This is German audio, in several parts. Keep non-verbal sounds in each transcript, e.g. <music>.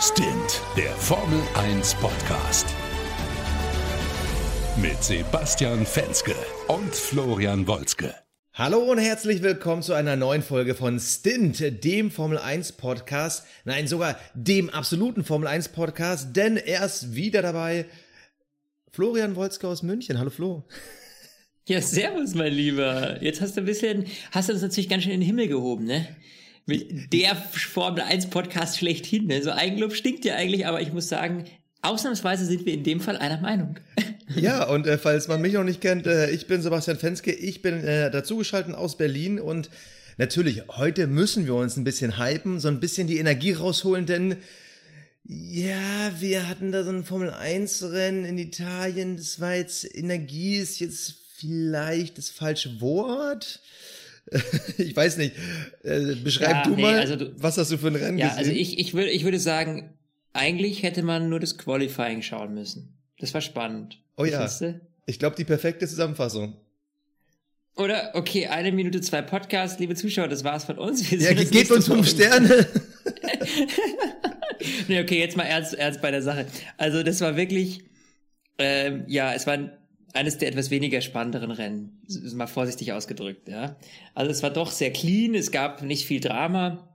Stint, der Formel 1 Podcast. Mit Sebastian Fenske und Florian Wolzke. Hallo und herzlich willkommen zu einer neuen Folge von Stint, dem Formel 1 Podcast. Nein, sogar dem absoluten Formel 1 Podcast, denn er ist wieder dabei. Florian Wolzke aus München. Hallo Flo. Ja, servus, mein Lieber. Jetzt hast du ein bisschen, hast du uns natürlich ganz schön in den Himmel gehoben, ne? Der Formel 1 Podcast schlechthin. Ne? So Eigenlob stinkt ja eigentlich, aber ich muss sagen, ausnahmsweise sind wir in dem Fall einer Meinung. <laughs> Ja, und äh, falls man mich noch nicht kennt, äh, ich bin Sebastian Fenske, ich bin äh, dazugeschaltet aus Berlin und natürlich, heute müssen wir uns ein bisschen hypen, so ein bisschen die Energie rausholen, denn ja, wir hatten da so ein Formel 1 Rennen in Italien, das war jetzt, Energie ist jetzt vielleicht das falsche Wort. <laughs> ich weiß nicht. Äh, beschreib ja, du nee, mal, also du, was hast du für ein Rennen ja, gesehen? Ja, also ich, ich, würde, ich würde sagen, eigentlich hätte man nur das Qualifying schauen müssen. Das war spannend. Oh ja. Ich glaube, die perfekte Zusammenfassung. Oder? Okay, eine Minute zwei Podcast, liebe Zuschauer, das war's von uns. Wir ja, gebt uns fünf Sterne. <laughs> nee, okay, jetzt mal ernst, ernst bei der Sache. Also, das war wirklich, ähm, ja, es war eines der etwas weniger spannenderen Rennen. Mal vorsichtig ausgedrückt, ja. Also es war doch sehr clean, es gab nicht viel Drama.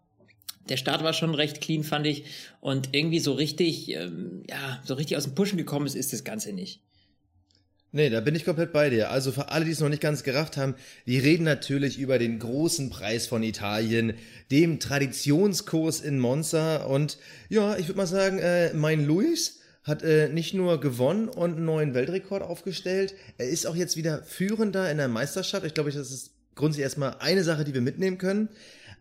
Der Start war schon recht clean, fand ich. Und irgendwie so richtig, ähm, ja, so richtig aus dem Pushen gekommen ist, ist das Ganze nicht. Nee, da bin ich komplett bei dir. Also für alle, die es noch nicht ganz gerafft haben, wir reden natürlich über den großen Preis von Italien, dem Traditionskurs in Monza. Und ja, ich würde mal sagen, äh, mein Luis, hat äh, nicht nur gewonnen und einen neuen Weltrekord aufgestellt, er ist auch jetzt wieder Führender in der Meisterschaft. Ich glaube, das ist grundsätzlich erstmal eine Sache, die wir mitnehmen können.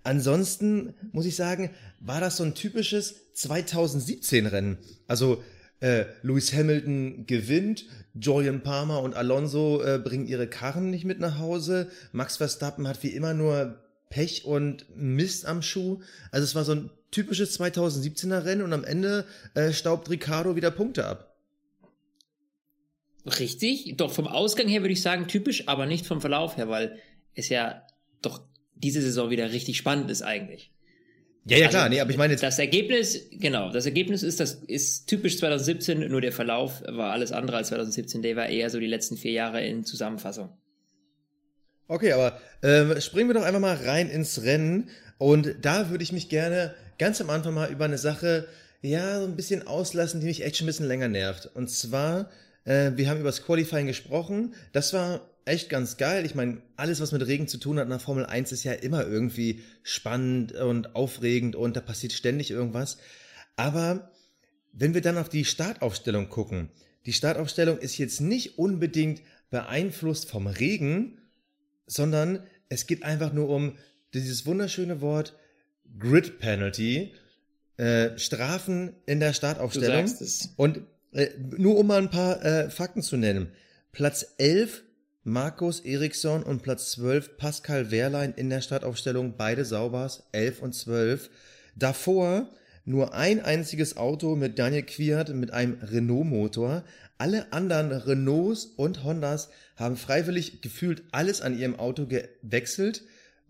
Ansonsten muss ich sagen, war das so ein typisches 2017-Rennen. Also äh, Lewis Hamilton gewinnt, Julian Palmer und Alonso äh, bringen ihre Karren nicht mit nach Hause. Max Verstappen hat wie immer nur Pech und Mist am Schuh. Also es war so ein typisches 2017er Rennen und am Ende äh, staubt Ricardo wieder Punkte ab. Richtig, doch vom Ausgang her würde ich sagen typisch, aber nicht vom Verlauf her, weil es ja doch diese Saison wieder richtig spannend ist eigentlich. Ja, ja, also, klar, nee, aber ich meine Das Ergebnis, genau, das Ergebnis ist, das ist typisch 2017, nur der Verlauf war alles andere als 2017, der war eher so die letzten vier Jahre in Zusammenfassung. Okay, aber äh, springen wir doch einfach mal rein ins Rennen und da würde ich mich gerne ganz am Anfang mal über eine Sache, ja, so ein bisschen auslassen, die mich echt schon ein bisschen länger nervt. Und zwar, äh, wir haben über das Qualifying gesprochen. Das war echt ganz geil. Ich meine, alles, was mit Regen zu tun hat der Formel 1, ist ja immer irgendwie spannend und aufregend und da passiert ständig irgendwas. Aber wenn wir dann auf die Startaufstellung gucken, die Startaufstellung ist jetzt nicht unbedingt beeinflusst vom Regen, sondern es geht einfach nur um dieses wunderschöne Wort Grid Penalty, äh, Strafen in der Startaufstellung. Du sagst es. Und äh, nur um mal ein paar äh, Fakten zu nennen. Platz 11 Markus Eriksson und Platz 12 Pascal Wehrlein in der Startaufstellung, beide Saubers, 11 und 12. Davor nur ein einziges Auto mit Daniel Quiert mit einem Renault-Motor. Alle anderen Renaults und Hondas haben freiwillig gefühlt alles an ihrem Auto gewechselt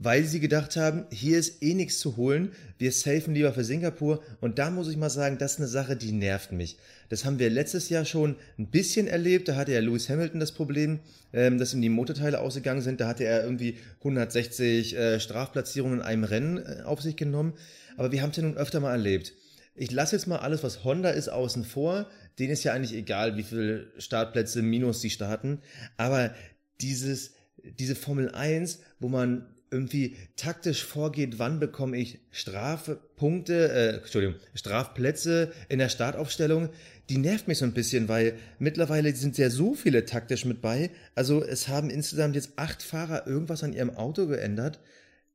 weil sie gedacht haben, hier ist eh nichts zu holen, wir safen lieber für Singapur. Und da muss ich mal sagen, das ist eine Sache, die nervt mich. Das haben wir letztes Jahr schon ein bisschen erlebt. Da hatte ja Lewis Hamilton das Problem, ähm, dass ihm die Motorteile ausgegangen sind. Da hatte er irgendwie 160 äh, Strafplatzierungen in einem Rennen äh, auf sich genommen. Aber wir haben es ja nun öfter mal erlebt. Ich lasse jetzt mal alles, was Honda ist, außen vor. Denen ist ja eigentlich egal, wie viele Startplätze minus sie starten. Aber dieses, diese Formel 1, wo man irgendwie taktisch vorgeht, wann bekomme ich Strafpunkte, äh, Entschuldigung, Strafplätze in der Startaufstellung, die nervt mich so ein bisschen, weil mittlerweile sind ja so viele taktisch mit bei. Also es haben insgesamt jetzt acht Fahrer irgendwas an ihrem Auto geändert.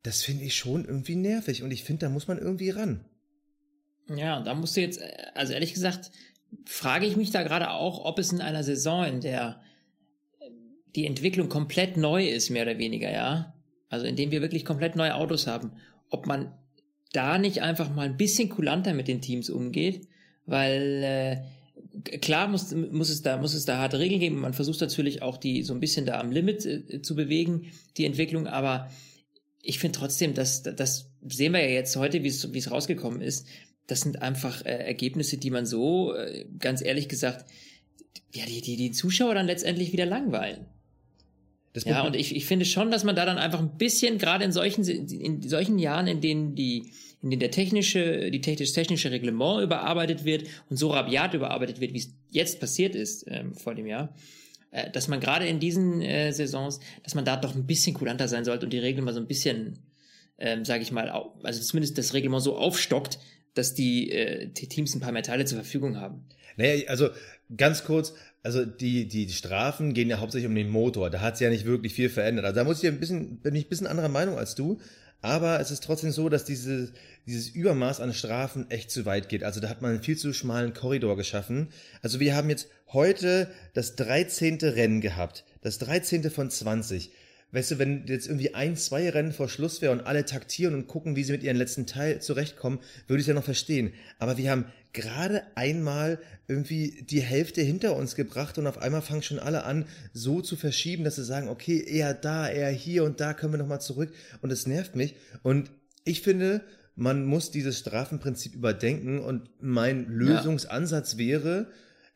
Das finde ich schon irgendwie nervig und ich finde, da muss man irgendwie ran. Ja, da musst du jetzt, also ehrlich gesagt, frage ich mich da gerade auch, ob es in einer Saison, in der die Entwicklung komplett neu ist, mehr oder weniger, ja, also indem wir wirklich komplett neue Autos haben, ob man da nicht einfach mal ein bisschen kulanter mit den Teams umgeht, weil äh, klar muss, muss, es da, muss es da harte Regeln geben. Man versucht natürlich auch die so ein bisschen da am Limit äh, zu bewegen, die Entwicklung, aber ich finde trotzdem, dass, dass sehen wir ja jetzt heute, wie es rausgekommen ist. Das sind einfach äh, Ergebnisse, die man so, äh, ganz ehrlich gesagt, ja, die, die, die Zuschauer dann letztendlich wieder langweilen. Das ja, und ich, ich finde schon, dass man da dann einfach ein bisschen, gerade in solchen, in solchen Jahren, in denen die, in denen der technische, die technisch-technische Reglement überarbeitet wird und so rabiat überarbeitet wird, wie es jetzt passiert ist ähm, vor dem Jahr, äh, dass man gerade in diesen äh, Saisons, dass man da doch ein bisschen kulanter sein sollte und die Regeln mal so ein bisschen, ähm, sage ich mal, also zumindest das Reglement so aufstockt, dass die, äh, die Teams ein paar mehr Teile zur Verfügung haben. Naja, also ganz kurz, also die, die Strafen gehen ja hauptsächlich um den Motor. Da hat sich ja nicht wirklich viel verändert. Also da muss ich ein bisschen, bin ich ein bisschen anderer Meinung als du. Aber es ist trotzdem so, dass diese, dieses Übermaß an Strafen echt zu weit geht. Also da hat man einen viel zu schmalen Korridor geschaffen. Also wir haben jetzt heute das 13. Rennen gehabt. Das 13. von 20 weißt du, wenn jetzt irgendwie ein, zwei Rennen vor Schluss wäre und alle taktieren und gucken, wie sie mit ihrem letzten Teil zurechtkommen, würde ich ja noch verstehen. Aber wir haben gerade einmal irgendwie die Hälfte hinter uns gebracht und auf einmal fangen schon alle an, so zu verschieben, dass sie sagen, okay, eher da, eher hier und da können wir nochmal zurück und es nervt mich. Und ich finde, man muss dieses Strafenprinzip überdenken und mein Lösungsansatz ja. wäre,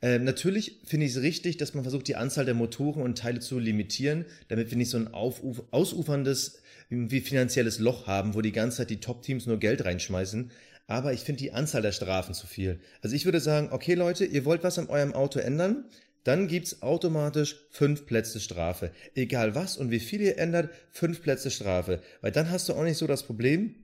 ähm, natürlich finde ich es richtig, dass man versucht, die Anzahl der Motoren und Teile zu limitieren, damit wir nicht so ein aufuf ausuferndes wie finanzielles Loch haben, wo die ganze Zeit die Top-Teams nur Geld reinschmeißen. Aber ich finde die Anzahl der Strafen zu viel. Also ich würde sagen, okay Leute, ihr wollt was an eurem Auto ändern, dann gibt's automatisch fünf Plätze Strafe. Egal was und wie viel ihr ändert, fünf Plätze Strafe. Weil dann hast du auch nicht so das Problem,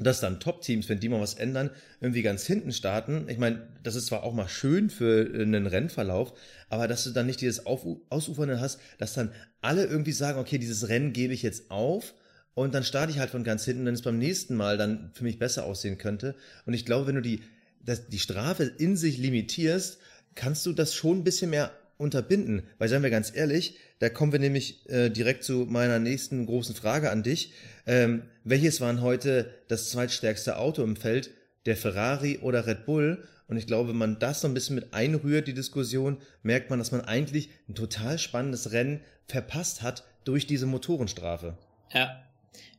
dass dann Top-Teams, wenn die mal was ändern, irgendwie ganz hinten starten. Ich meine, das ist zwar auch mal schön für einen Rennverlauf, aber dass du dann nicht dieses Auf Ausufernde hast, dass dann alle irgendwie sagen, okay, dieses Rennen gebe ich jetzt auf und dann starte ich halt von ganz hinten, wenn es beim nächsten Mal dann für mich besser aussehen könnte. Und ich glaube, wenn du die, das, die Strafe in sich limitierst, kannst du das schon ein bisschen mehr unterbinden. Weil, seien wir ganz ehrlich, da kommen wir nämlich äh, direkt zu meiner nächsten großen Frage an dich. Ähm, welches waren heute das zweitstärkste Auto im Feld? Der Ferrari oder Red Bull? Und ich glaube, wenn man das so ein bisschen mit einrührt, die Diskussion, merkt man, dass man eigentlich ein total spannendes Rennen verpasst hat durch diese Motorenstrafe. Ja,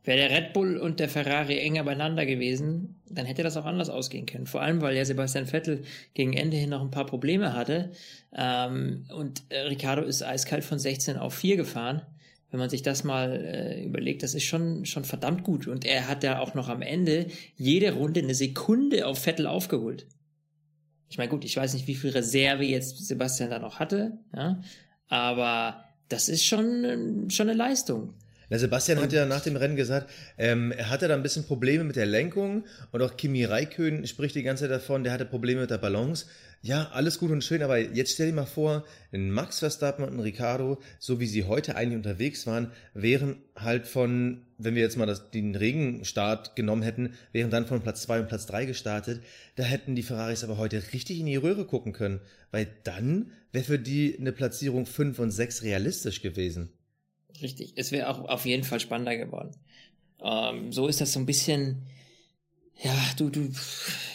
Wäre der Red Bull und der Ferrari enger beieinander gewesen, dann hätte das auch anders ausgehen können. Vor allem, weil ja Sebastian Vettel gegen Ende hin noch ein paar Probleme hatte. Ähm, und äh, Ricardo ist eiskalt von 16 auf 4 gefahren. Wenn man sich das mal äh, überlegt, das ist schon, schon verdammt gut. Und er hat ja auch noch am Ende jede Runde eine Sekunde auf Vettel aufgeholt. Ich meine, gut, ich weiß nicht, wie viel Reserve jetzt Sebastian da noch hatte, ja, aber das ist schon, schon eine Leistung. Na, Sebastian hat ja nach dem Rennen gesagt, ähm, er hatte da ein bisschen Probleme mit der Lenkung und auch Kimi Raikön spricht die ganze Zeit davon, der hatte Probleme mit der Balance. Ja, alles gut und schön, aber jetzt stell dir mal vor, ein Max Verstappen und ein Ricardo, so wie sie heute eigentlich unterwegs waren, wären halt von, wenn wir jetzt mal das, den Regenstart genommen hätten, wären dann von Platz zwei und Platz drei gestartet. Da hätten die Ferraris aber heute richtig in die Röhre gucken können, weil dann wäre für die eine Platzierung fünf und sechs realistisch gewesen. Richtig. Es wäre auch auf jeden Fall spannender geworden. Ähm, so ist das so ein bisschen, ja, du, du,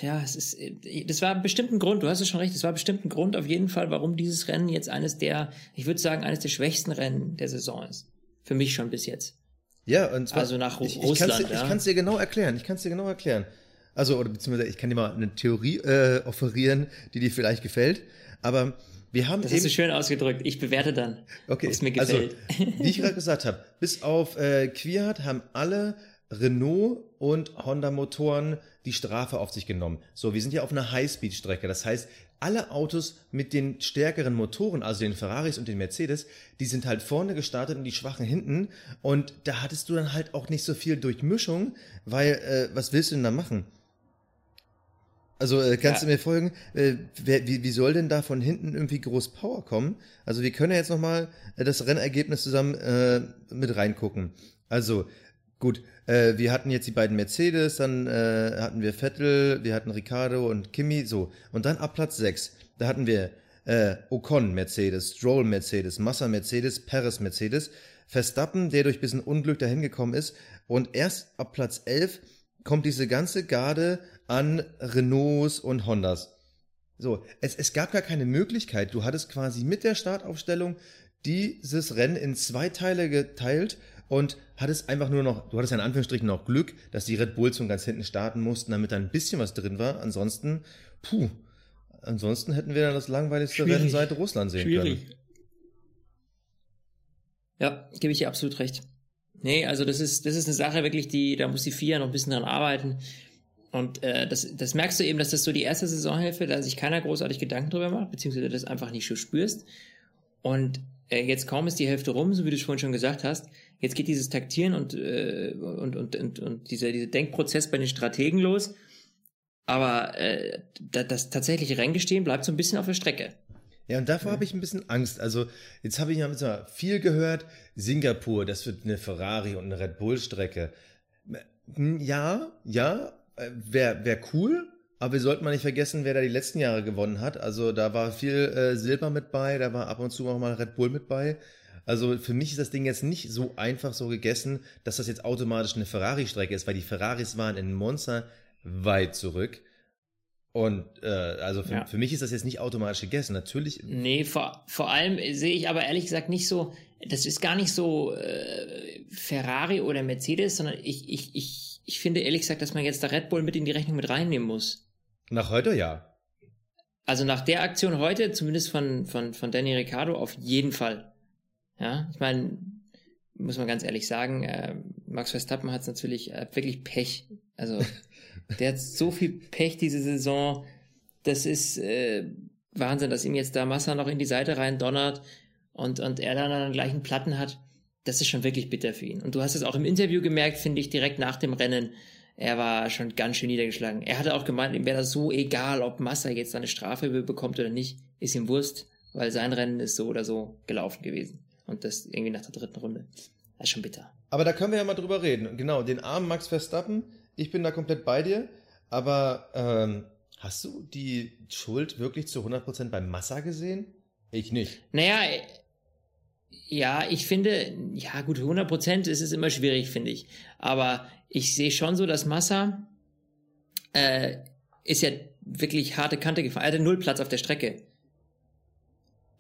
ja, es ist, das war bestimmt ein Grund, du hast es schon recht, es war bestimmt ein Grund auf jeden Fall, warum dieses Rennen jetzt eines der, ich würde sagen, eines der schwächsten Rennen der Saison ist. Für mich schon bis jetzt. Ja, und zwar, also nach ich, Russland. Ich kann es dir, dir genau erklären, ich kann es dir genau erklären. Also, oder beziehungsweise ich kann dir mal eine Theorie äh, offerieren, die dir vielleicht gefällt. Aber wir haben das ist so schön ausgedrückt. Ich bewerte dann, okay. ob es mir also, gefällt. Also, wie ich gerade <laughs> gesagt habe, bis auf äh, Quiert haben alle Renault und Honda Motoren die Strafe auf sich genommen. So, wir sind ja auf einer Highspeed-Strecke. Das heißt, alle Autos mit den stärkeren Motoren, also den Ferraris und den Mercedes, die sind halt vorne gestartet und die schwachen hinten. Und da hattest du dann halt auch nicht so viel Durchmischung, weil äh, was willst du denn da machen? Also äh, kannst ja. du mir folgen? Äh, wer, wie, wie soll denn da von hinten irgendwie groß Power kommen? Also wir können ja jetzt nochmal äh, das Rennergebnis zusammen äh, mit reingucken. Also gut, äh, wir hatten jetzt die beiden Mercedes, dann äh, hatten wir Vettel, wir hatten Ricardo und Kimi, so. Und dann ab Platz 6, da hatten wir äh, Ocon Mercedes, Stroll Mercedes, Massa Mercedes, Perez Mercedes, Verstappen, der durch bisschen Unglück dahin gekommen ist. Und erst ab Platz 11 kommt diese ganze Garde an Renaults und Hondas. So, es, es gab gar keine Möglichkeit. Du hattest quasi mit der Startaufstellung dieses Rennen in zwei Teile geteilt und hattest einfach nur noch, du hattest ja in Anführungsstrichen noch Glück, dass die Red Bulls von ganz hinten starten mussten, damit da ein bisschen was drin war. Ansonsten, puh, ansonsten hätten wir dann das langweiligste Schwierig. Rennen seit Russland sehen Schwierig. können. Ja, gebe ich dir absolut recht. Nee, also das ist, das ist eine Sache wirklich, die, da muss die FIA noch ein bisschen dran arbeiten. Und äh, das, das merkst du eben, dass das so die erste Saisonhälfte, da sich keiner großartig Gedanken drüber macht, beziehungsweise das einfach nicht so spürst. Und äh, jetzt kaum ist die Hälfte rum, so wie du es vorhin schon gesagt hast, jetzt geht dieses Taktieren und, äh, und, und, und, und dieser, dieser Denkprozess bei den Strategen los. Aber äh, da- das tatsächliche Renngestehen bleibt so ein bisschen auf der Strecke. Ja, und davor habe ich ein bisschen Angst. Also, jetzt habe ich ja viel gehört. Singapur, das wird eine Ferrari und eine Red Bull-Strecke. Ja, ja, wäre wär cool, aber wir sollten mal nicht vergessen, wer da die letzten Jahre gewonnen hat. Also, da war viel äh, Silber mit bei, da war ab und zu auch mal Red Bull mit bei. Also, für mich ist das Ding jetzt nicht so einfach so gegessen, dass das jetzt automatisch eine Ferrari-Strecke ist, weil die Ferraris waren in Monza weit zurück. Und äh, also für, Ja. für mich ist das jetzt nicht automatisch gegessen. Natürlich Nee, vor, vor allem sehe ich aber ehrlich gesagt nicht so, das ist gar nicht so äh, Ferrari oder Mercedes, sondern ich, ich, ich, ich finde ehrlich gesagt, dass man jetzt da Red Bull mit in die Rechnung mit reinnehmen muss. Nach heute ja. Also nach der Aktion heute, zumindest von, von, von Danny Ricciardo, auf jeden Fall. Ja, ich meine, muss man ganz ehrlich sagen, äh, Max Verstappen hat natürlich äh, wirklich Pech. Also <laughs> der hat so viel Pech diese Saison. Das ist äh, Wahnsinn, dass ihm jetzt da Massa noch in die Seite rein donnert und, und er dann an den gleichen Platten hat. Das ist schon wirklich bitter für ihn. Und du hast es auch im Interview gemerkt, finde ich, direkt nach dem Rennen. Er war schon ganz schön niedergeschlagen. Er hatte auch gemeint, ihm wäre das so egal, ob Massa jetzt eine Strafe bekommt oder nicht. Ist ihm Wurst, weil sein Rennen ist so oder so gelaufen gewesen. Und das irgendwie nach der dritten Runde. Das ist schon bitter. Aber da können wir ja mal drüber reden. Genau, den armen Max Verstappen, ich bin da komplett bei dir. Aber ähm, hast du die Schuld wirklich zu 100% beim Massa gesehen? Ich nicht. Naja, ja, ich finde, ja gut, 100 Prozent ist es immer schwierig, finde ich. Aber ich sehe schon so, dass Massa äh, ist ja wirklich harte Kante gefahren. Er hatte null Platz auf der Strecke.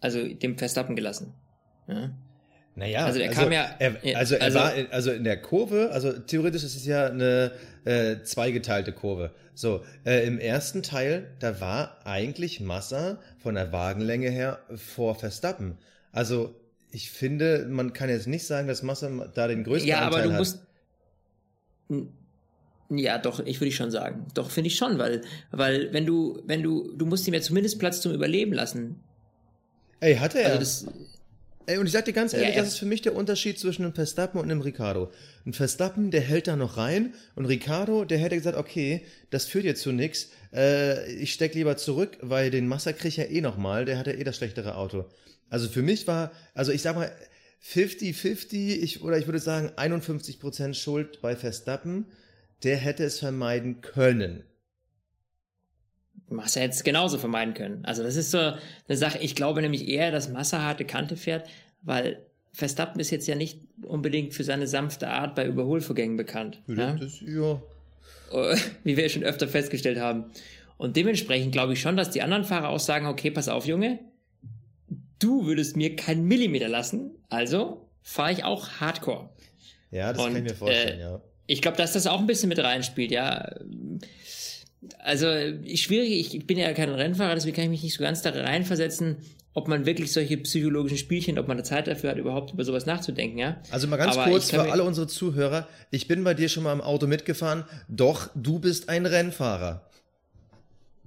Also dem Verstappen gelassen. Ja. Naja, Also er kam ja- Er, ja, also er also- war in, also in der Kurve, also theoretisch ist es ja eine äh, zweigeteilte Kurve. So, äh, im ersten Teil, da war eigentlich Massa von der Wagenlänge her vor Verstappen. Also ich finde, man kann jetzt nicht sagen, dass Massa da den größten Ja, aber Anteil du hat. musst. Ja, doch, ich würde schon sagen. Doch, finde ich schon, weil, weil, wenn du, wenn du, du musst ihm ja zumindest Platz zum Überleben lassen. Ey, hatte er. Also das, Ey, und ich sag dir ganz Ja, ehrlich, er- das ist für mich der Unterschied zwischen einem Verstappen und einem Ricardo. Ein Verstappen, der hält da noch rein und Ricardo, der hätte gesagt, okay, das führt jetzt zu nix. Äh, ich steck lieber zurück, weil den Massa krieg ich ja eh nochmal, der hat ja eh das schlechtere Auto. Also für mich war, also ich sag mal, 50-50, ich, oder ich würde sagen 51% Schuld bei Verstappen, der hätte es vermeiden können. Massa hätte es genauso vermeiden können. Also das ist so eine Sache, ich glaube nämlich eher, dass Massa harte Kante fährt, weil Verstappen ist jetzt ja nicht unbedingt für seine sanfte Art bei Überholvorgängen bekannt. Ja? Das, ja. Äh, <laughs> wie wir schon öfter festgestellt haben. Und dementsprechend glaube ich schon, dass die anderen Fahrer auch sagen, okay, pass auf, Junge, du würdest mir keinen Millimeter lassen, also fahre ich auch Hardcore. ja, das kann ich Und, mir vorstellen, äh, ja. Ich glaube, dass das auch ein bisschen mit reinspielt, ja. Also schwierig, ich bin ja kein Rennfahrer, deswegen kann ich mich nicht so ganz da reinversetzen, ob man wirklich solche psychologischen Spielchen, ob man da Zeit dafür hat, überhaupt über sowas nachzudenken, ja. Also mal ganz Aber kurz für alle unsere Zuhörer. Ich bin bei dir schon mal im Auto mitgefahren. Doch, du bist ein Rennfahrer.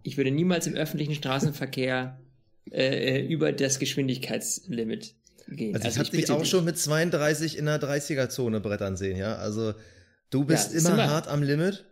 Ich würde niemals im öffentlichen Straßenverkehr äh, über das Geschwindigkeitslimit gehen. Also, ich habe dich auch dich. schon mit 32 in der 30er-Zone brettern sehen, ja. Also du bist Ja, immer- hart am Limit.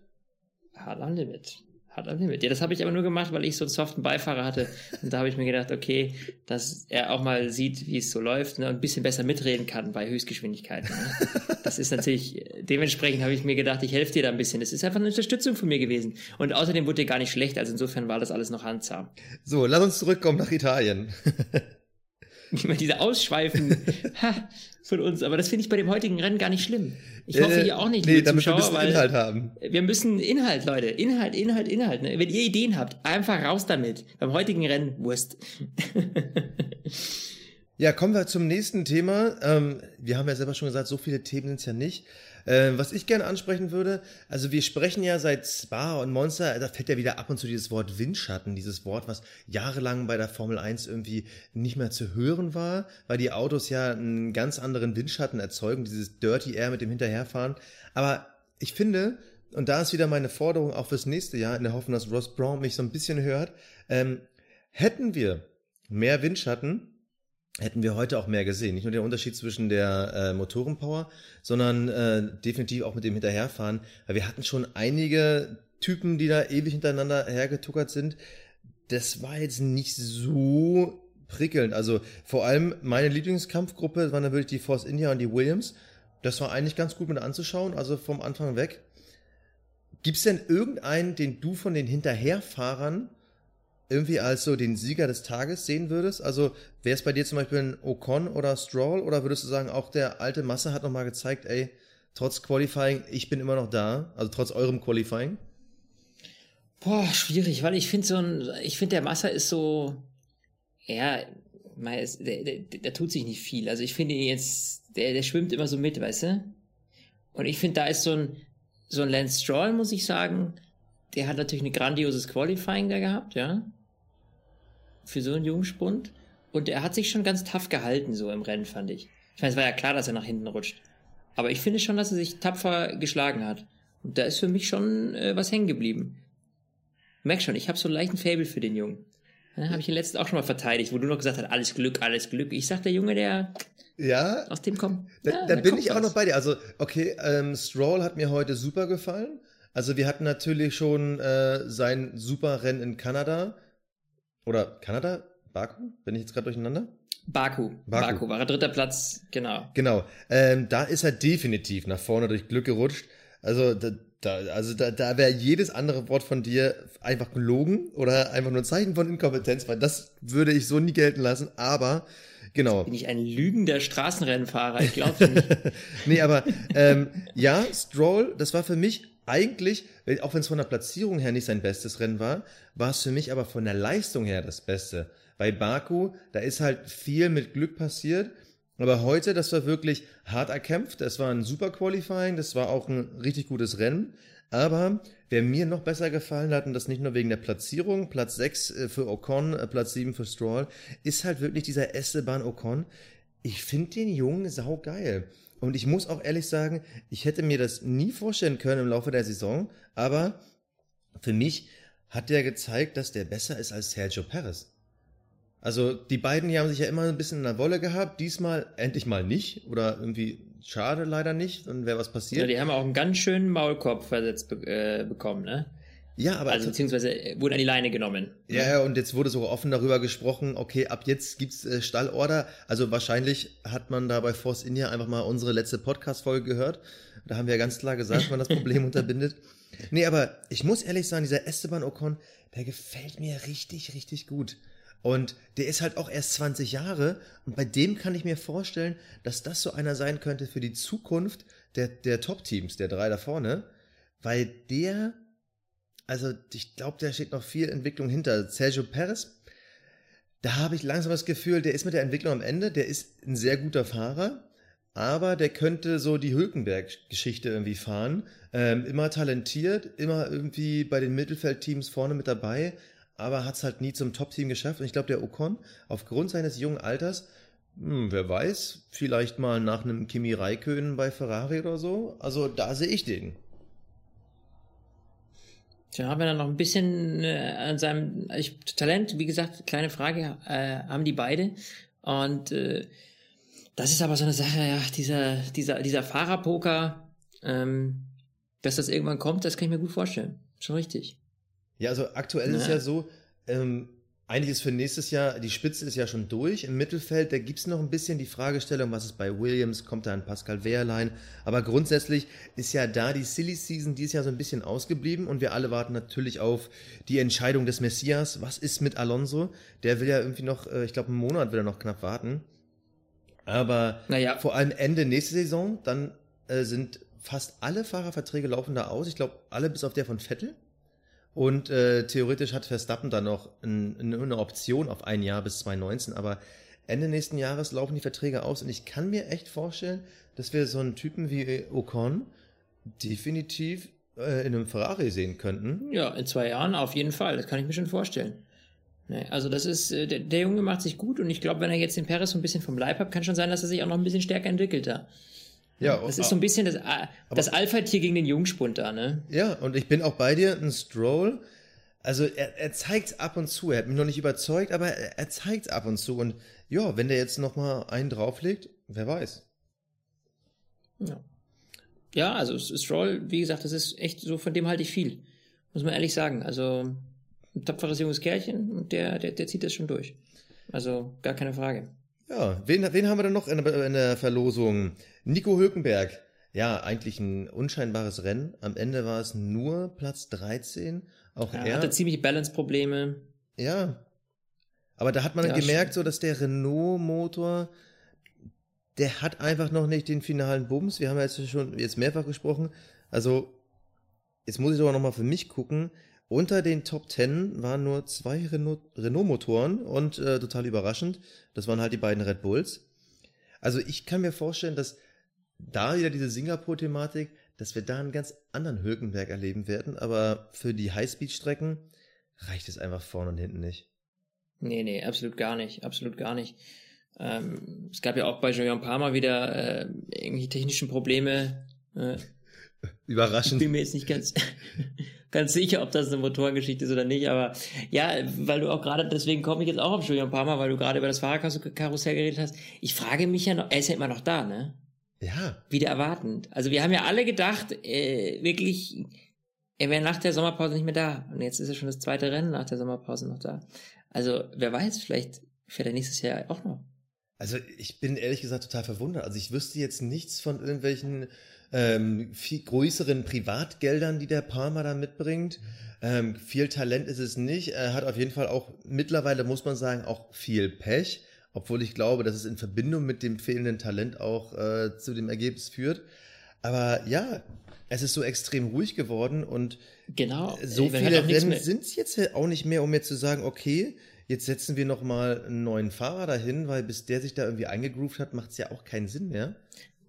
Hart am Limit. Hart am Limit. Ja, das habe ich aber nur gemacht, weil ich so einen soften Beifahrer hatte. Und da habe ich mir gedacht, okay, dass er auch mal sieht, wie es so läuft ne, und ein bisschen besser mitreden kann bei Höchstgeschwindigkeiten. Ne? Das ist natürlich, dementsprechend habe ich mir gedacht, ich helfe dir da ein bisschen. Das ist einfach eine Unterstützung von mir gewesen. Und außerdem wurde dir gar nicht schlecht, also insofern war das alles noch handzahm. So, lass uns zurückkommen nach Italien. <laughs> Immer diese Ausschweifen <laughs> ha, von uns. Aber das finde ich bei dem heutigen Rennen gar nicht schlimm. Ich hoffe, Äh, ihr auch nicht, Nee, liebe damit wir Zuschauer, bisschen weil Inhalt haben. wir müssen Inhalt, Leute. Inhalt, Inhalt, Inhalt. Ne? Wenn ihr Ideen habt, einfach raus damit. Beim heutigen Rennen, Wurst. <laughs> Ja, kommen wir zum nächsten Thema. Ähm, wir haben ja selber schon gesagt, so viele Themen sind es ja nicht. Äh, was ich gerne ansprechen würde, also wir sprechen ja seit Spa und Monster, da fällt ja wieder ab und zu dieses Wort Windschatten, dieses Wort, was jahrelang bei der Formel 1 irgendwie nicht mehr zu hören war, weil die Autos ja einen ganz anderen Windschatten erzeugen, dieses Dirty Air mit dem Hinterherfahren. Aber ich finde, und da ist wieder meine Forderung auch fürs nächste Jahr, in der Hoffnung, dass Ross Brown mich so ein bisschen hört, ähm, hätten wir mehr Windschatten, hätten wir heute auch mehr gesehen. Nicht nur der Unterschied zwischen der äh, Motorenpower, sondern äh, definitiv auch mit dem Hinterherfahren. Weil wir hatten schon einige Typen, die da ewig hintereinander hergetuckert sind. Das war jetzt nicht so prickelnd. Also vor allem meine Lieblingskampfgruppe waren dann wirklich die Force India und die Williams. Das war eigentlich ganz gut mit anzuschauen, also vom Anfang weg. Gibt's denn irgendeinen, den du von den Hinterherfahrern irgendwie als so den Sieger des Tages sehen würdest? Also wäre es bei dir zum Beispiel ein Ocon oder Stroll oder würdest du sagen, auch der alte Masse hat nochmal gezeigt, ey, trotz Qualifying, ich bin immer noch da, also trotz eurem Qualifying? Boah, schwierig, weil ich finde so ein, ich finde der Massa ist so, ja, der, der, der, tut sich nicht viel. Also ich finde ihn jetzt, der, der schwimmt immer so mit, weißt du? Und ich finde, da ist so ein, so ein Lance Stroll, muss ich sagen, der hat natürlich ein grandioses Qualifying da gehabt, ja für so einen Jungspund. Und er hat sich schon ganz tough gehalten, so im Rennen, fand ich. Ich meine, es war ja klar, dass er nach hinten rutscht. Aber ich finde schon, dass er sich tapfer geschlagen hat. Und da ist für mich schon äh, was hängen geblieben. Merk schon, ich habe so einen leichten Fable für den Jungen. Ja, habe ich ihn letztens auch schon mal verteidigt, wo du noch gesagt hast, alles Glück, alles Glück. Ich sag, der Junge, der ja, aus dem kommt. Da, ja, da bin ich was. auch noch bei dir. Also, okay, ähm, Stroll hat mir heute super gefallen. Also, wir hatten natürlich schon äh, sein super Rennen in Kanada oder Kanada? Baku? Bin ich jetzt gerade durcheinander? Baku. Baku. Baku war er dritter Platz, genau. Genau. Ähm, da ist er definitiv nach vorne durch Glück gerutscht. Also da, da, also da, da wäre jedes andere Wort von dir einfach gelogen oder einfach nur ein Zeichen von Inkompetenz, weil das würde ich so nie gelten lassen. Aber genau. Bin ich ein lügender Straßenrennfahrer? Ich glaube <laughs> nicht. nee, aber ähm, ja, Stroll, das war für mich eigentlich, auch wenn es von der Platzierung her nicht sein bestes Rennen war, war es für mich aber von der Leistung her das Beste. Bei Baku, da ist halt viel mit Glück passiert. Aber heute, das war wirklich hart erkämpft. Das war ein super Qualifying, das war auch ein richtig gutes Rennen. Aber wer mir noch besser gefallen hat, und das nicht nur wegen der Platzierung, Platz 6 äh, für Ocon, äh, Platz 7 für Stroll, ist halt wirklich dieser Esteban Ocon. Ich finde den Jungen saugeil. Und ich muss auch ehrlich sagen, ich hätte mir das nie vorstellen können im Laufe der Saison, aber für mich hat der gezeigt, dass der besser ist als Sergio Perez. Also die beiden die haben sich ja immer ein bisschen in der Wolle gehabt, diesmal endlich mal nicht oder irgendwie schade leider nicht und wäre was passiert. Ja, die haben auch einen ganz schönen Maulkorb versetzt äh, bekommen, ne? Ja, aber. Also, beziehungsweise äh, wurde an die Leine genommen. Ja, ja, und jetzt wurde so offen darüber gesprochen, okay, ab jetzt gibt's äh, Stallorder. Also wahrscheinlich hat man da bei Force India einfach mal unsere letzte Podcast-Folge gehört. Da haben wir ja ganz klar gesagt, man das Problem <laughs> unterbindet. Nee, aber ich muss ehrlich sagen, dieser Esteban Ocon, der gefällt mir richtig, richtig gut. Und der ist halt auch erst 20 Jahre. Und bei dem kann ich mir vorstellen, dass das so einer sein könnte für die Zukunft der, der Top-Teams, der drei da vorne. Weil der also ich glaube, da steht noch viel Entwicklung hinter. Sergio Perez, da habe ich langsam das Gefühl, der ist mit der Entwicklung am Ende, der ist ein sehr guter Fahrer, aber der könnte so die Hülkenberg-Geschichte irgendwie fahren. Ähm, immer talentiert, immer irgendwie bei den Mittelfeldteams vorne mit dabei, aber hat es halt nie zum Top-Team geschafft. Und ich glaube, der Ocon, aufgrund seines jungen Alters, hm, wer weiß, vielleicht mal nach einem Kimi Raikön bei Ferrari oder so. Also da sehe ich den. Tja, haben wir dann noch ein bisschen äh, an seinem ich, Talent, wie gesagt, kleine Frage, äh, haben die beide. Und äh, das ist aber so eine Sache, ja, dieser, dieser, dieser Fahrerpoker, ähm, dass das irgendwann kommt, das kann ich mir gut vorstellen. Schon richtig. Ja, also aktuell ja. ist ja so, ähm, eigentlich ist für nächstes Jahr, die Spitze ist ja schon durch. Im Mittelfeld, da gibt es noch ein bisschen die Fragestellung, was ist bei Williams, kommt da ein Pascal Wehrlein. Aber grundsätzlich ist ja da die Silly Season dieses Jahr so ein bisschen ausgeblieben und wir alle warten natürlich auf die Entscheidung des Messias. Was ist mit Alonso? Der will ja irgendwie noch, äh, ich glaube, einen Monat will er noch knapp warten. Aber naja. vor allem Ende nächste Saison, dann äh, sind fast alle Fahrerverträge laufen da aus. Ich glaube, alle bis auf der von Vettel. Und äh, theoretisch hat Verstappen dann noch ein, eine Option auf ein Jahr bis 2019, aber Ende nächsten Jahres laufen die Verträge aus und ich kann mir echt vorstellen, dass wir so einen Typen wie Ocon definitiv äh, in einem Ferrari sehen könnten. Ja, in zwei Jahren auf jeden Fall. Das kann ich mir schon vorstellen. Nee, also das ist, äh, der, der, Junge macht sich gut und ich glaube, wenn er jetzt den Paris so ein bisschen vom Leib hat, kann schon sein, dass er sich auch noch ein bisschen stärker entwickelt da. Ja, das ist so ein bisschen das, das Alpha-Tier gegen den Jungspund da, ne? Ja, und ich bin auch bei dir, ein Stroll. Also er, er zeigt ab und zu. Er hat mich noch nicht überzeugt, aber er, er zeigt ab und zu. Und ja, wenn der jetzt noch mal einen drauflegt, wer weiß. Ja. Ja, also Stroll, wie gesagt, das ist echt so, von dem halte ich viel. Muss man ehrlich sagen. Also ein tapferes junges Kerlchen und der, der, der zieht das schon durch. Also gar keine Frage. Ja, wen, wen haben wir denn noch in in der Verlosung? Nico Hülkenberg. Ja, eigentlich ein unscheinbares Rennen. Am Ende war es nur Platz 13. Auch ja, er hatte ziemlich Balance-Probleme. Ja. Aber da hat man ja, gemerkt, so dass der Renault-Motor, der hat einfach noch nicht den finalen Bums. Wir haben ja jetzt schon jetzt mehrfach gesprochen. Also, jetzt muss ich aber nochmal für mich gucken. Unter den Top Ten waren nur zwei Renault-Motoren und äh, total überraschend, das waren halt die beiden Red Bulls. Also ich kann mir vorstellen, dass da wieder diese Singapur-Thematik, dass wir da einen ganz anderen Hülkenberg erleben werden, aber für die Highspeed-Strecken reicht es einfach vorne und hinten nicht. Nee, nee, absolut gar nicht, absolut gar nicht. Ähm, es gab ja auch bei Julian Palmer wieder äh, irgendwie technische Probleme. Äh, <laughs> Überraschend. Ich bin mir jetzt nicht ganz, <laughs> ganz sicher, ob das eine Motorengeschichte ist oder nicht, aber ja, weil du auch gerade, deswegen komme ich jetzt auch auf Julian Palmer, weil du gerade über das Fahrerkarussell geredet hast. Ich frage mich ja noch, er ist ja immer noch da, ne? Ja. Wieder erwartend. Also wir haben ja alle gedacht, äh, wirklich, er wäre nach der Sommerpause nicht mehr da. Und jetzt ist er schon das zweite Rennen nach der Sommerpause noch da. Also wer weiß, vielleicht fährt er nächstes Jahr auch noch. Also ich bin ehrlich gesagt total verwundert. Also ich wüsste jetzt nichts von irgendwelchen ähm, viel größeren Privatgeldern, die der Palmer da mitbringt. Ähm, viel Talent ist es nicht. Er hat auf jeden Fall auch mittlerweile, muss man sagen, auch viel Pech. Obwohl ich glaube, dass es in Verbindung mit dem fehlenden Talent auch äh, zu dem Ergebnis führt. Aber ja, es ist so extrem ruhig geworden und genau. so viele Rennen sind es jetzt auch nicht mehr, um mir zu sagen, okay, jetzt setzen wir nochmal einen neuen Fahrer dahin, weil bis der sich da irgendwie eingegroovt hat, macht es ja auch keinen Sinn mehr.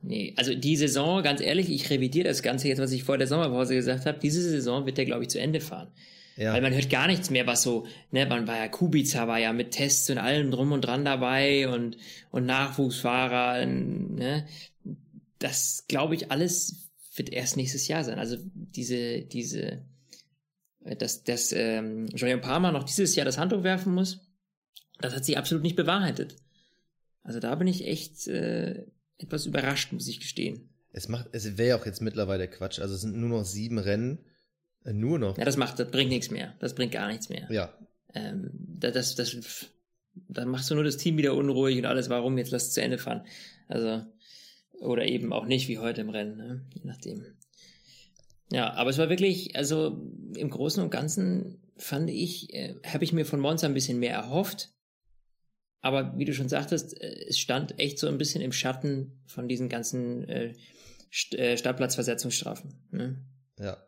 Nee, also die Saison, ganz ehrlich, ich revidiere das Ganze jetzt, was ich vor der Sommerpause gesagt habe. Diese Saison wird der, glaube ich, zu Ende fahren. Ja. Weil man hört gar nichts mehr, was so, ne, man war ja, Kubica war ja mit Tests und allem drum und dran dabei und, und Nachwuchsfahrer, ne. Das, glaube ich, alles wird erst nächstes Jahr sein. Also diese, diese, dass, dass ähm, Julian Palmer noch dieses Jahr das Handtuch werfen muss, das hat sich absolut nicht bewahrheitet. Also da bin ich echt äh, etwas überrascht, muss ich gestehen. Es macht, es wäre auch jetzt mittlerweile Quatsch. Also es sind nur noch sieben Rennen. Äh, nur noch. Ja, das macht, das bringt nichts mehr. Das bringt gar nichts mehr. Ja. Ähm, das, das, das, dann machst du nur das Team wieder unruhig und alles. Warum? Jetzt lass es zu Ende fahren. Also, oder eben auch nicht wie heute im Rennen, ne? je nachdem. Ja, aber es war wirklich, also im Großen und Ganzen fand ich, äh, habe ich mir von Monza ein bisschen mehr erhofft. Aber wie du schon sagtest, äh, es stand echt so ein bisschen im Schatten von diesen ganzen äh, St äh, Startplatzversetzungsstrafen. Ne? Ja.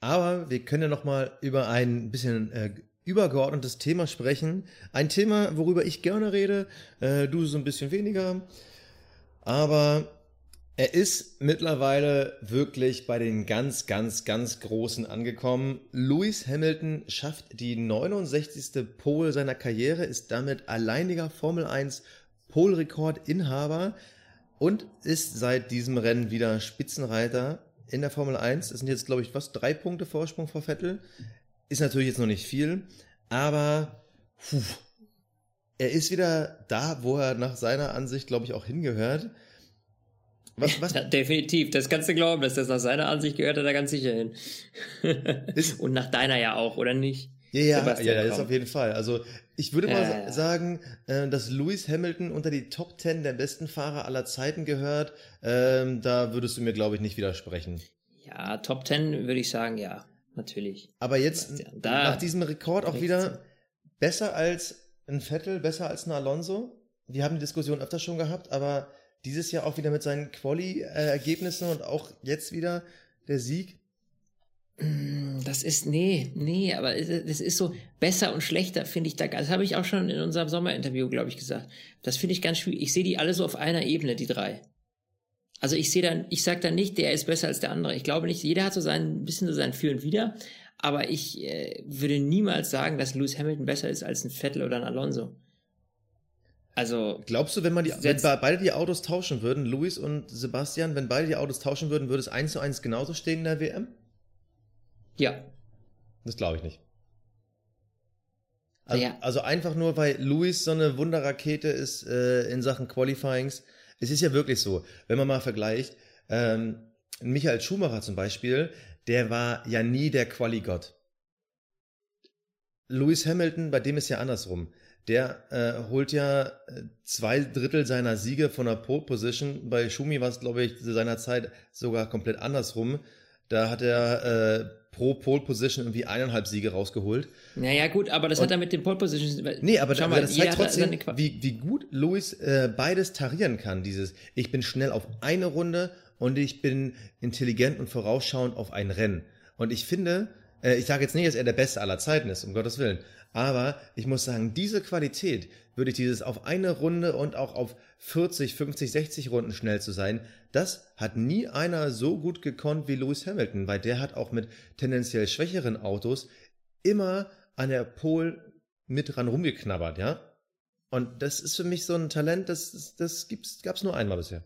Aber wir können ja noch mal über ein bisschen äh, übergeordnetes Thema sprechen. Ein Thema, worüber ich gerne rede, äh, du so ein bisschen weniger. Aber er ist mittlerweile wirklich bei den ganz, ganz, ganz Großen angekommen. Lewis Hamilton schafft die 69. Pole seiner Karriere, ist damit alleiniger Formel 1 Pole-Rekordinhaber und ist seit diesem Rennen wieder Spitzenreiter in der Formel 1. Das sind jetzt, glaube ich, was, drei Punkte Vorsprung vor Vettel. Ist natürlich jetzt noch nicht viel, aber puh, er ist wieder da, wo er nach seiner Ansicht, glaube ich, auch hingehört. Was, was? Ja, definitiv, das kannst du glauben, dass das nach seiner Ansicht gehört er da ganz sicher hin. <laughs> Und nach deiner ja auch, oder nicht? Ja, ja, ja, das ist auf jeden Fall. Also ich würde mal ja, ja. sagen, äh, dass Lewis Hamilton unter die Top 10 der besten Fahrer aller Zeiten gehört. Ähm, da würdest du mir, glaube ich, nicht widersprechen. Ja, Top 10 würde ich sagen, ja, natürlich. Aber jetzt da nach diesem Rekord auch wieder besser als ein Vettel, besser als ein Alonso. Wir haben die Diskussion öfter schon gehabt, aber dieses Jahr auch wieder mit seinen Quali-Ergebnissen und auch jetzt wieder der Sieg. Mm, das ist, nee, nee, aber das ist so besser und schlechter, finde ich da. Das habe ich auch schon in unserem Sommerinterview, glaube ich, gesagt. Das finde ich ganz schwierig. Ich sehe die alle so auf einer Ebene, die drei. Also ich sehe dann, ich sage dann nicht, der ist besser als der andere. Ich glaube nicht, jeder hat so sein, ein bisschen so sein Für und Wider. Aber ich äh, würde niemals sagen, dass Lewis Hamilton besser ist als ein Vettel oder ein Alonso. Also. Glaubst du, wenn man die, wenn beide die Autos tauschen würden, Lewis und Sebastian, wenn beide die Autos tauschen würden, würde es eins zu eins genauso stehen in der WM? Ja. Das glaube ich nicht. Also, ja. also, einfach nur, weil Lewis so eine Wunderrakete ist äh, in Sachen Qualifyings. Es ist ja wirklich so, wenn man mal vergleicht, ähm, Michael Schumacher zum Beispiel, der war ja nie der Quali-Gott. Lewis Hamilton, bei dem ist ja andersrum. Der äh, holt ja äh, zwei Drittel seiner Siege von der Pole Position. Bei Schumi war es, glaube ich, zu seiner Zeit sogar komplett andersrum. Da hat er äh, pro Pole Position irgendwie eineinhalb Siege rausgeholt. Naja, gut, aber das Und, hat er mit den Pole Positions. Nee, aber, da, mal, das zeigt trotzdem, wie, wie gut Lewis äh, beides tarieren kann. Dieses, ich bin schnell auf eine Runde und ich bin intelligent und vorausschauend auf ein Rennen. Und ich finde, äh, ich sage jetzt nicht, dass er der Beste aller Zeiten ist, um Gottes Willen. Aber ich muss sagen, diese Qualität, würde ich dieses auf eine Runde und auch auf 40, 50, 60 Runden schnell zu sein, das hat nie einer so gut gekonnt wie Lewis Hamilton, weil der hat auch mit tendenziell schwächeren Autos immer an der Pole mit dran rumgeknabbert, ja? Und das ist für mich so ein Talent, das, das gibt's, gab's nur einmal bisher.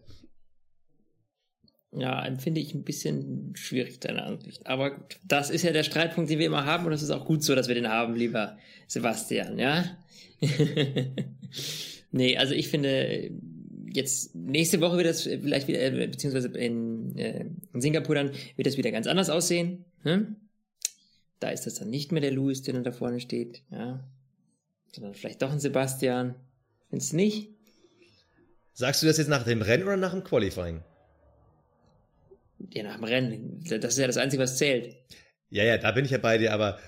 Ja, empfinde ich ein bisschen schwierig, deine Ansicht. Aber das ist ja der Streitpunkt, den wir immer haben und es ist auch gut so, dass wir den haben, lieber Sebastian, ja? <laughs> nee, also ich finde, jetzt nächste Woche wird das vielleicht wieder, äh, beziehungsweise in, äh, in Singapur dann wird das wieder ganz anders aussehen. Hm? Da ist das dann nicht mehr der Louis, der da vorne steht, ja. Sondern vielleicht doch ein Sebastian. Du nicht? Sagst du das jetzt nach dem Rennen oder nach dem Qualifying? Ja, nach dem Rennen. Das ist ja das Einzige, was zählt. Ja, ja, da bin ich ja bei dir, aber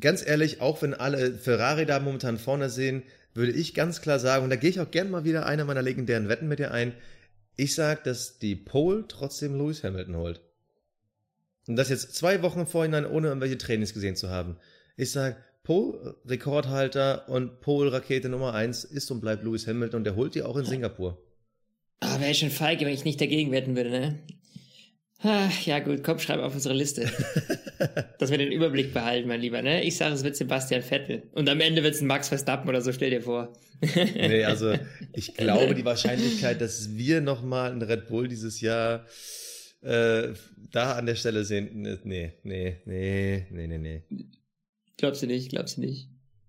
ganz ehrlich, auch wenn alle Ferrari da momentan vorne sehen, würde ich ganz klar sagen, und da gehe ich auch gerne mal wieder eine meiner legendären Wetten mit dir ein, ich sage, dass die Pole trotzdem Lewis Hamilton holt. Und das jetzt zwei Wochen vorhinein, ohne irgendwelche Trainings gesehen zu haben. Ich sage, Pole Rekordhalter und Pole Rakete Nummer eins ist und bleibt Lewis Hamilton und der holt die auch in Singapur. Ah, wäre schon feige, wenn ich nicht dagegen wetten würde, ne? Ja gut, komm, schreib auf unsere Liste. <laughs> Dass wir den Überblick behalten, mein Lieber. Ne? Ich sage, es wird Sebastian Vettel. Und am Ende wird es ein Max Verstappen oder so, stell dir vor. <laughs> nee, also ich glaube, die Wahrscheinlichkeit, dass wir nochmal einen Red Bull dieses Jahr äh, da an der Stelle sehen, nee, nee, nee, nee, nee, nee. Glaubst du nicht, glaubst du nicht?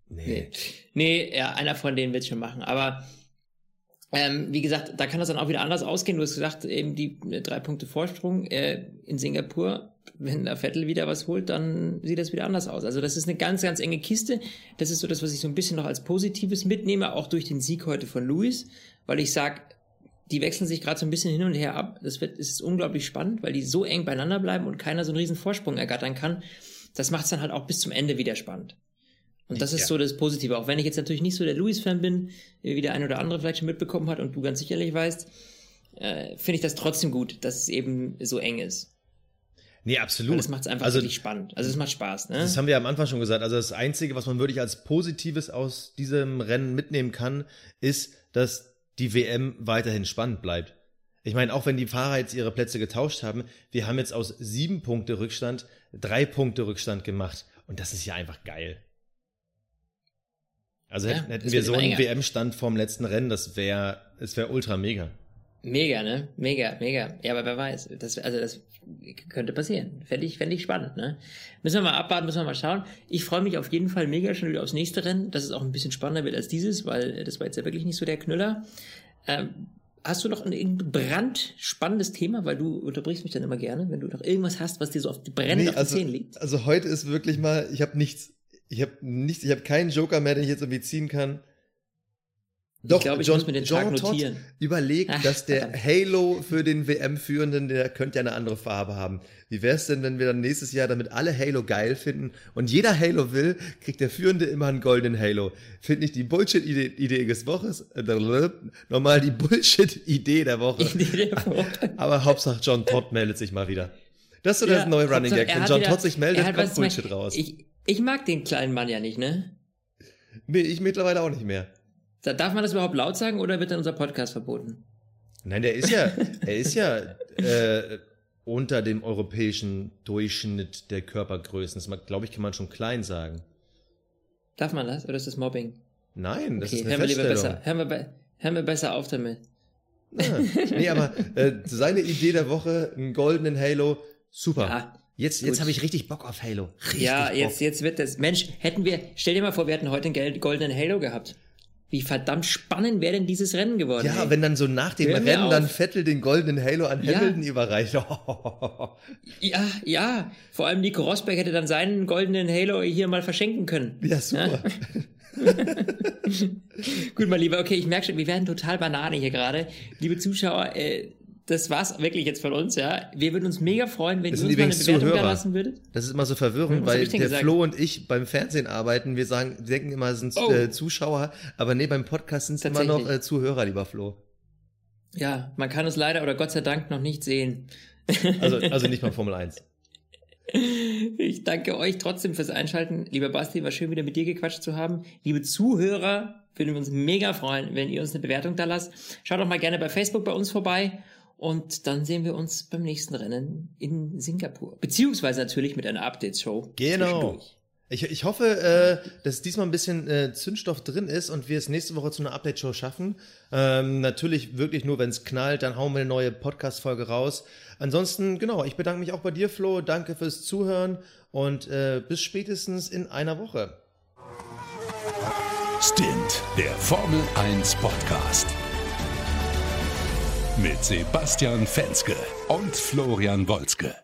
Nee. Nee, nee ja, einer von denen wird schon machen. Aber ähm, wie gesagt, da kann das dann auch wieder anders ausgehen. Du hast gesagt, eben die äh, drei Punkte Vorsprung äh, in Singapur. Wenn der Vettel wieder was holt, dann sieht das wieder anders aus. Also das ist eine ganz, ganz enge Kiste. Das ist so das, was ich so ein bisschen noch als Positives mitnehme, auch durch den Sieg heute von Luis, weil ich sag, die wechseln sich gerade so ein bisschen hin und her ab. Das wird, das ist unglaublich spannend, weil die so eng beieinander bleiben und keiner so einen riesen Vorsprung ergattern kann. Das macht es dann halt auch bis zum Ende wieder spannend. Und das ist ja. so das Positive. Auch wenn ich jetzt natürlich nicht so der Louis-Fan bin, wie der eine oder andere vielleicht schon mitbekommen hat und du ganz sicherlich weißt, äh, finde ich das trotzdem gut, dass es eben so eng ist. Nee, absolut. Weil das macht es einfach also, wirklich spannend. Also es macht Spaß. Ne? Das haben wir am Anfang schon gesagt. Also das Einzige, was man wirklich als Positives aus diesem Rennen mitnehmen kann, ist, dass die WM weiterhin spannend bleibt. Ich meine, auch wenn die Fahrer jetzt ihre Plätze getauscht haben, wir haben jetzt aus sieben Punkte Rückstand drei Punkte Rückstand gemacht. Und das ist ja einfach geil. Also ja, hätten wir so einen WM-Stand vom letzten Rennen, das wäre, es wäre ultra mega. Mega, ne? Mega, mega. Ja, aber wer weiß. Das, also das könnte passieren. Fände ich, fände ich spannend, ne? Müssen wir mal abwarten, müssen wir mal schauen. Ich freue mich auf jeden Fall mega schon wieder aufs nächste Rennen, dass es auch ein bisschen spannender wird als dieses, weil das war jetzt ja wirklich nicht so der Knüller. Ähm, hast du noch ein, ein brandspannendes Thema? Weil du unterbrichst mich dann immer gerne, wenn du noch irgendwas hast, was dir so auf die brennend nee, auf also, den Zähnen liegt. Also heute ist wirklich mal, ich habe nichts ich habe nichts, ich habe keinen Joker mehr, den ich jetzt irgendwie ziehen kann. Doch, ich glaube, ich John, muss mir den John Tag notieren. Todd überlegt, Ach, <laughs> dass der Halo für den WM-Führenden, der könnte ja eine andere Farbe haben. Wie wäre es denn, wenn wir dann nächstes Jahr, damit alle Halo geil finden und jeder Halo will, kriegt der Führende immer einen goldenen Halo. Finde ich die Bullshit-Idee des Woches, äh, nochmal die Bullshit-Idee der Woche. Idee der <laughs> Woche. Aber Hauptsache John Todd meldet sich mal wieder. Das ist so das Ja, neue Running Gag. Wenn John wieder- Todd sich meldet, kommt Bullshit raus. Ich, ich mag den kleinen Mann ja nicht, ne? nee, ich mittlerweile auch nicht mehr. Da- Darf man das überhaupt laut sagen oder wird dann unser Podcast verboten? Nein, der ist ja, <laughs> er ist ja äh, unter dem europäischen Durchschnitt der Körpergrößen. Das glaube ich, kann man schon klein sagen. Darf man das oder ist das Mobbing? Nein, das Okay, ist eine hören wir lieber besser. Hören wir, be hören wir besser auf damit. Ja. Nee, aber äh, seine Idee der Woche, einen goldenen Halo, super. Ja, jetzt gut. jetzt habe ich richtig Bock auf Halo. Richtig ja, Bock. jetzt, jetzt wird das. Mensch, hätten wir, stell dir mal vor, wir hätten heute einen goldenen Halo gehabt. Wie verdammt spannend wäre denn dieses Rennen geworden? Ja, ey? wenn dann so nach dem Hör mir Rennen dann. Vettel den goldenen Halo an Ja. Hamilton überreicht. <laughs> ja, ja. Vor allem Nico Rosberg hätte dann seinen goldenen Halo hier mal verschenken können. Ja, super. <laughs> Gut, mein Lieber, okay, ich merke schon, wir werden total Banane hier gerade. Liebe Zuschauer, äh, das war's wirklich jetzt von uns, ja. Wir würden uns mega freuen, wenn Das ihr uns mal eine Bewertung da Zuhörer. lassen würdet. Das ist immer so verwirrend, weil der gesagt? Flo und ich beim Fernsehen arbeiten. Wir sagen, wir denken immer, es sind Oh. äh, Zuschauer, aber nee, beim Podcast sind es immer noch äh, Zuhörer, lieber Flo. Ja, man kann uns leider oder Gott sei Dank noch nicht sehen. Also, <laughs> also nicht mal Formel 1. Ich danke euch trotzdem fürs Einschalten. Lieber Basti, war schön wieder mit dir gequatscht zu haben. Liebe Zuhörer, würden wir uns mega freuen, wenn ihr uns eine Bewertung da lasst. Schaut doch mal gerne bei Facebook bei uns vorbei. Und dann sehen wir uns beim nächsten Rennen in Singapur. Beziehungsweise natürlich mit einer Update-Show. Genau. Ich, ich hoffe, äh, dass diesmal ein bisschen äh, Zündstoff drin ist und wir es nächste Woche zu einer Update-Show schaffen. Ähm, natürlich wirklich nur, wenn es knallt, dann hauen wir eine neue Podcast-Folge raus. Ansonsten, genau, ich bedanke mich auch bei dir, Flo. Danke fürs Zuhören und äh, bis spätestens in einer Woche. Stint, der Formel 1 Podcast. Mit Sebastian Fenske und Florian Wolzke.